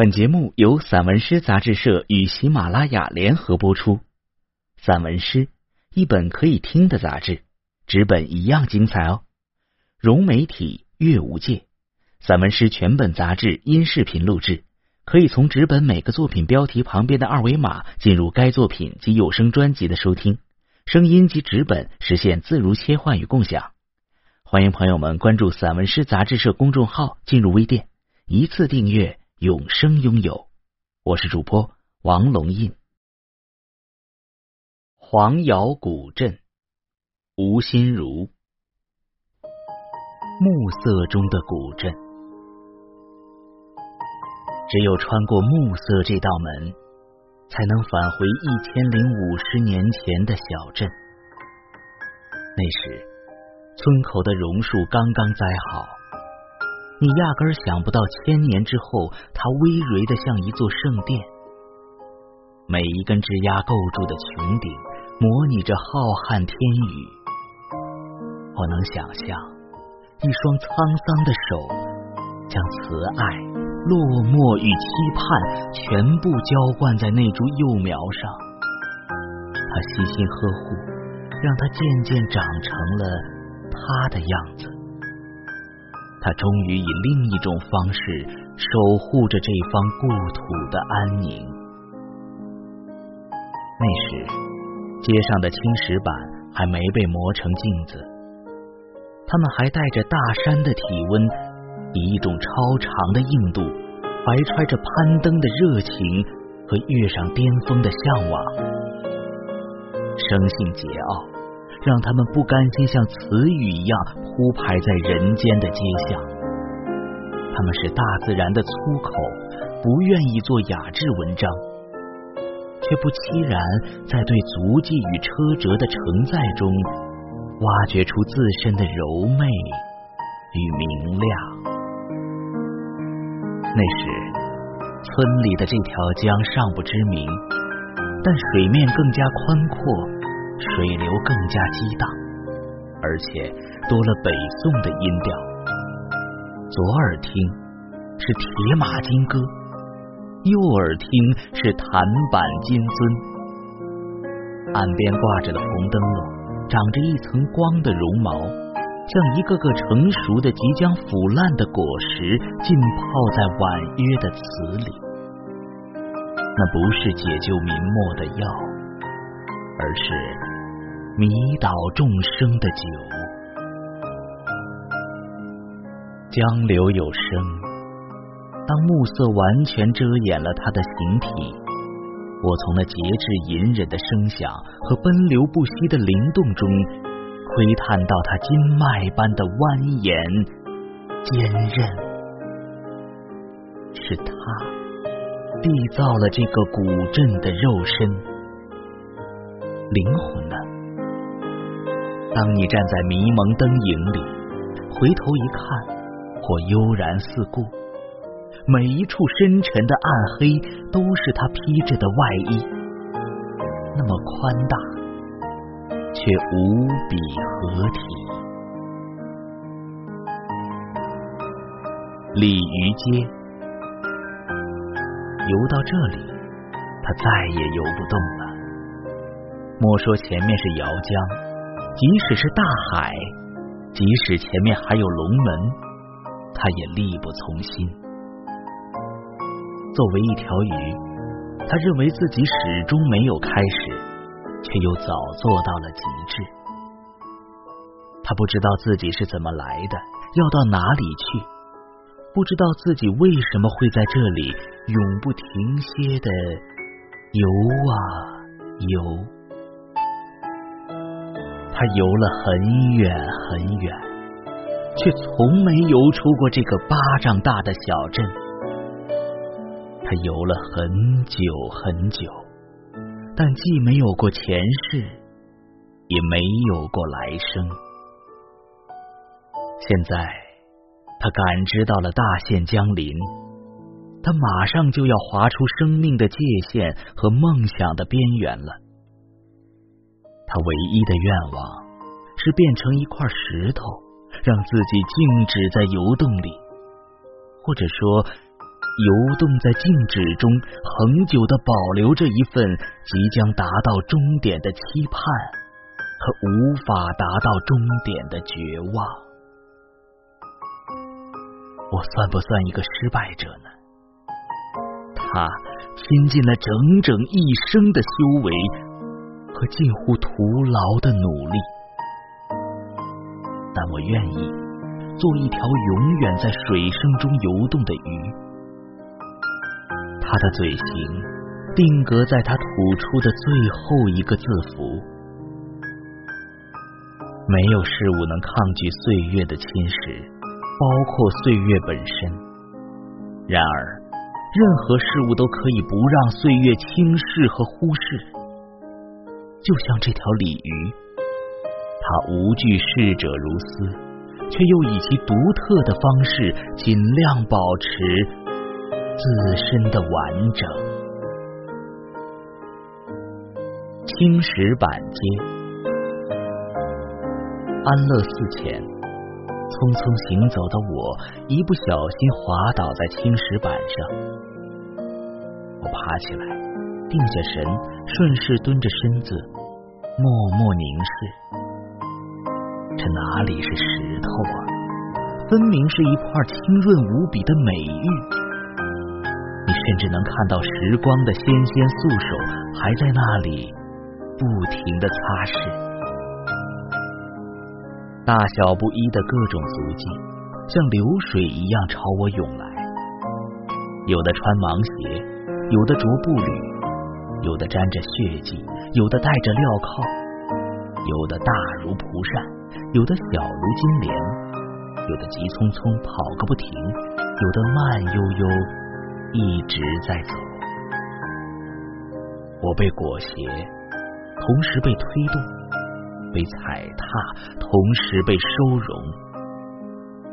本节目由散文诗杂志社与喜马拉雅联合播出。散文诗，一本可以听的杂志，纸本一样精彩哦。融媒体阅无界，散文诗全本杂志音视频录制，可以从纸本每个作品标题旁边的二维码进入该作品及有声专辑的收听，声音及纸本实现自如切换与共享。欢迎朋友们关注散文诗杂志社公众号，进入微店，一次订阅。永生拥有，我是主播王龙印。黄姚古镇，吴心如。暮色中的古镇，只有穿过暮色这道门，才能返回一千零五十年前的小镇。那时，村口的榕树刚刚栽好。你压根儿想不到，千年之后，它葳蕤的像一座圣殿。每一根枝丫构筑的穹顶，模拟着浩瀚天宇。我能想象，一双沧桑的手，将慈爱、落寞与期盼全部浇灌在那株幼苗上。他细心呵护，让它渐渐长成了他的样子。他终于以另一种方式守护着这方故土的安宁。那时，街上的青石板还没被磨成镜子，他们还带着大山的体温，以一种超长的硬度，怀揣着攀登的热情和跃上巅峰的向往。生性桀骜。让他们不甘心像词语一样铺排在人间的街巷，他们是大自然的粗口，不愿意做雅致文章，却不期然在对足迹与车辙的承载中，挖掘出自身的柔媚与明亮。那时，村里的这条江尚不知名，但水面更加宽阔。水流更加激荡，而且多了北宋的音调。左耳听是铁马金戈，右耳听是弹板金樽。岸边挂着的红灯笼，长着一层光的绒毛，像一个个成熟的、即将腐烂的果实，浸泡在婉约的词里。那不是解救民末的药，而是。迷倒众生的酒，江流有声。当暮色完全遮掩了他的形体，我从那节制隐忍的声响和奔流不息的灵动中，窥探到他筋脉般的蜿蜒坚韧。是他缔造了这个古镇的肉身，灵魂呢？当你站在迷蒙灯影里，回头一看，或悠然四顾，每一处深沉的暗黑都是他披着的外衣，那么宽大，却无比合体。鲤鱼街，游到这里，他再也游不动了。莫说前面是瑶江。即使是大海，即使前面还有龙门，他也力不从心。作为一条鱼，他认为自己始终没有开始，却又早做到了极致。他不知道自己是怎么来的，要到哪里去，不知道自己为什么会在这里永不停歇的游啊游。他游了很远很远，却从没游出过这个巴掌大的小镇。他游了很久很久，但既没有过前世，也没有过来生。现在，他感知到了大限将临，他马上就要划出生命的界限和梦想的边缘了。他唯一的愿望是变成一块石头，让自己静止在游动里，或者说游动在静止中，恒久的保留着一份即将达到终点的期盼和无法达到终点的绝望。我算不算一个失败者呢？他倾尽了整整一生的修为和近乎徒劳的努力，但我愿意做一条永远在水声中游动的鱼。他的嘴型定格在他吐出的最后一个字符。没有事物能抗拒岁月的侵蚀，包括岁月本身。然而。任何事物都可以不让岁月轻视和忽视，就像这条鲤鱼，它无惧逝者如斯，却又以其独特的方式尽量保持自身的完整。青石板街，安乐寺前。匆匆行走的我，一不小心滑倒在青石板上。我爬起来，定下神，顺势蹲着身子，默默凝视。这哪里是石头啊？分明是一块清润无比的美玉。你甚至能看到时光的纤纤素手，还在那里不停的擦拭。大小不一的各种足迹，像流水一样朝我涌来。有的穿芒鞋，有的着步履，有的沾着血迹，有的戴着镣铐，有的大如蒲扇，有的小如金莲，有的急匆匆跑个不停，有的慢悠悠一直在走。我被裹挟，同时被推动。被踩踏，同时被收容；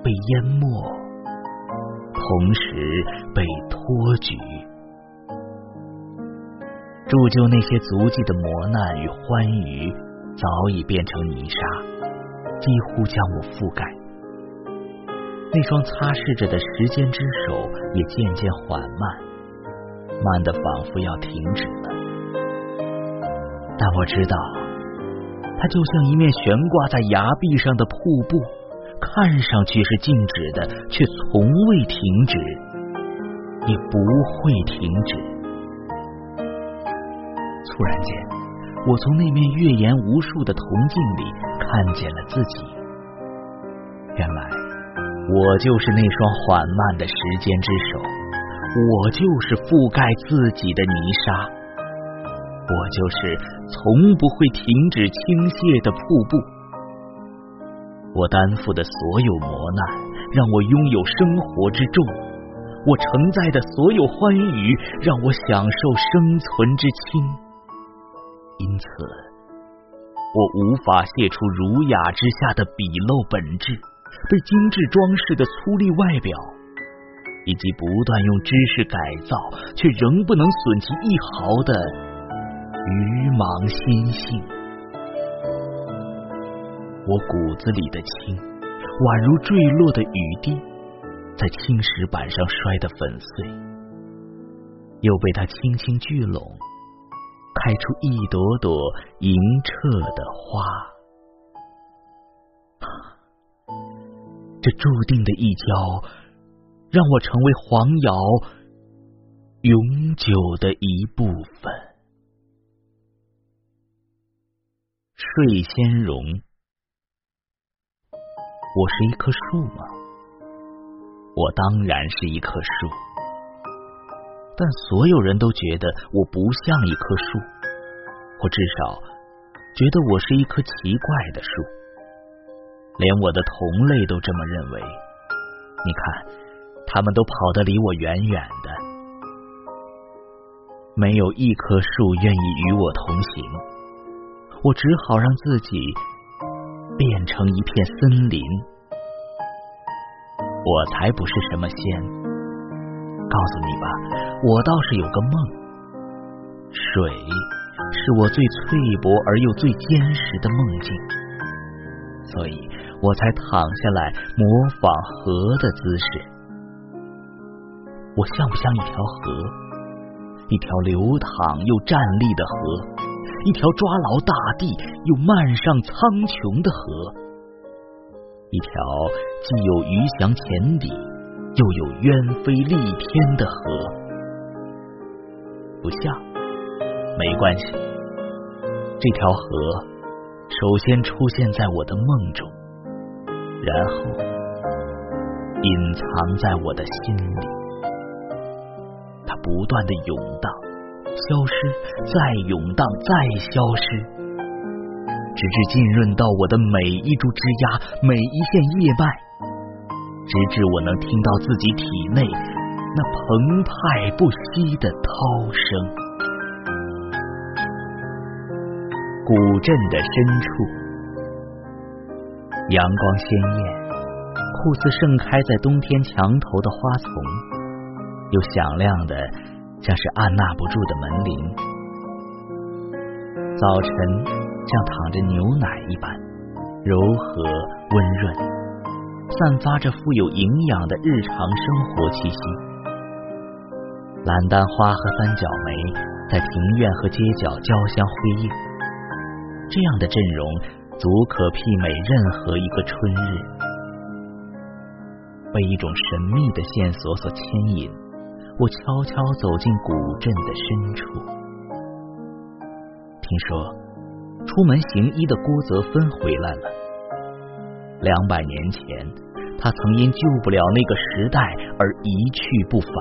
被淹没，同时被托举。铸就那些足迹的磨难与欢愉，早已变成泥沙，几乎将我覆盖。那双擦拭着的时间之手，也渐渐缓慢，慢的仿佛要停止了。但我知道。它就像一面悬挂在崖壁上的瀑布，看上去是静止的，却从未停止，也不会停止。突然间，我从那面月颜无数的铜镜里看见了自己。原来，我就是那双缓慢的时间之手，我就是覆盖自己的泥沙。我就是从不会停止倾泻的瀑布。我担负的所有磨难，让我拥有生活之重；我承载的所有欢愉，让我享受生存之轻。因此，我无法卸除儒雅之下的鄙陋本质，被精致装饰的粗粝外表，以及不断用知识改造却仍不能损其一毫的。愚盲心性，我骨子里的轻，宛如坠落的雨滴，在青石板上摔得粉碎，又被它轻轻聚拢，开出一朵朵莹澈的花。这注定的一跤，让我成为黄瑶永久的一部分。睡仙容，我是一棵树吗？我当然是一棵树，但所有人都觉得我不像一棵树，或至少觉得我是一棵奇怪的树，连我的同类都这么认为。你看，他们都跑得离我远远的，没有一棵树愿意与我同行。我只好让自己变成一片森林。我才不是什么仙。告诉你吧，我倒是有个梦。水是我最脆薄而又最坚实的梦境，所以我才躺下来模仿河的姿势。我像不像一条河？一条流淌又站立的河，一条抓牢大地又漫上苍穹的河，一条既有鱼翔浅底，又有鸢飞戾天的河。不像，没关系。这条河首先出现在我的梦中，然后隐藏在我的心里。它不断的涌荡，消失，再涌荡，再消失，直至浸润到我的每一株枝丫，每一线叶脉，直至我能听到自己体内那澎湃不息的涛声。古镇的深处，阳光鲜艳，酷似盛开在冬天墙头的花丛。又响亮的，像是按捺不住的门铃。早晨像淌着牛奶一般柔和温润，散发着富有营养的日常生活气息。蓝丹花和三角梅在庭院和街角交相辉映，这样的阵容足可媲美任何一个春日。被一种神秘的线索所牵引。我悄悄走进古镇的深处，听说出门行医的郭泽芬回来了。两百年前，他曾因救不了那个时代而一去不返。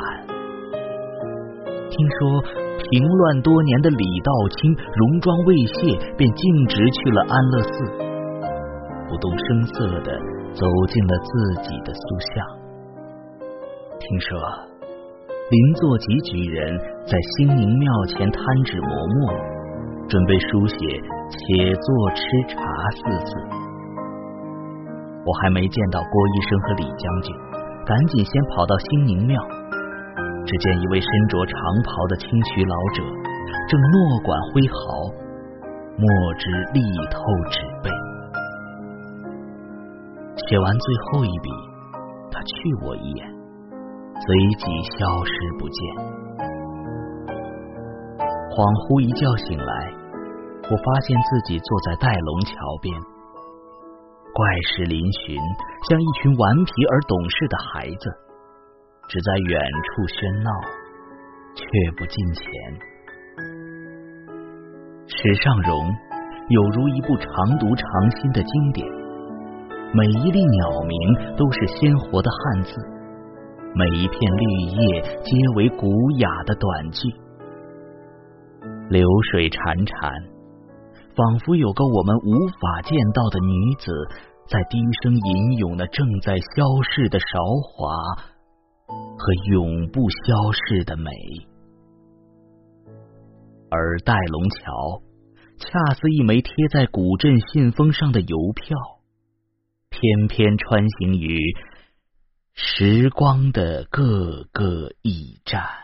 听说平乱多年的李道清戎装未卸，便径直去了安乐寺，不动声色的走进了自己的塑像。听说。邻座吉举人在兴宁庙前摊纸磨墨，准备书写“且坐吃茶”四字。我还没见到郭医生和李将军，赶紧先跑到兴宁庙。只见一位身着长袍的青渠老者，正诺管挥毫，墨汁力透纸背。写完最后一笔，他觑我一眼。随即消失不见。恍惚一觉醒来，我发现自己坐在戴龙桥边，怪石嶙峋，像一群顽皮而懂事的孩子，只在远处喧闹，却不近前。史上荣有如一部常读常新的经典，每一粒鸟鸣都是鲜活的汉字。每一片绿叶皆为古雅的短句，流水潺潺，仿佛有个我们无法见到的女子在低声吟咏那正在消逝的韶华和永不消逝的美。而戴龙桥恰似一枚贴在古镇信封上的邮票，翩翩穿行于。时光的各个驿站。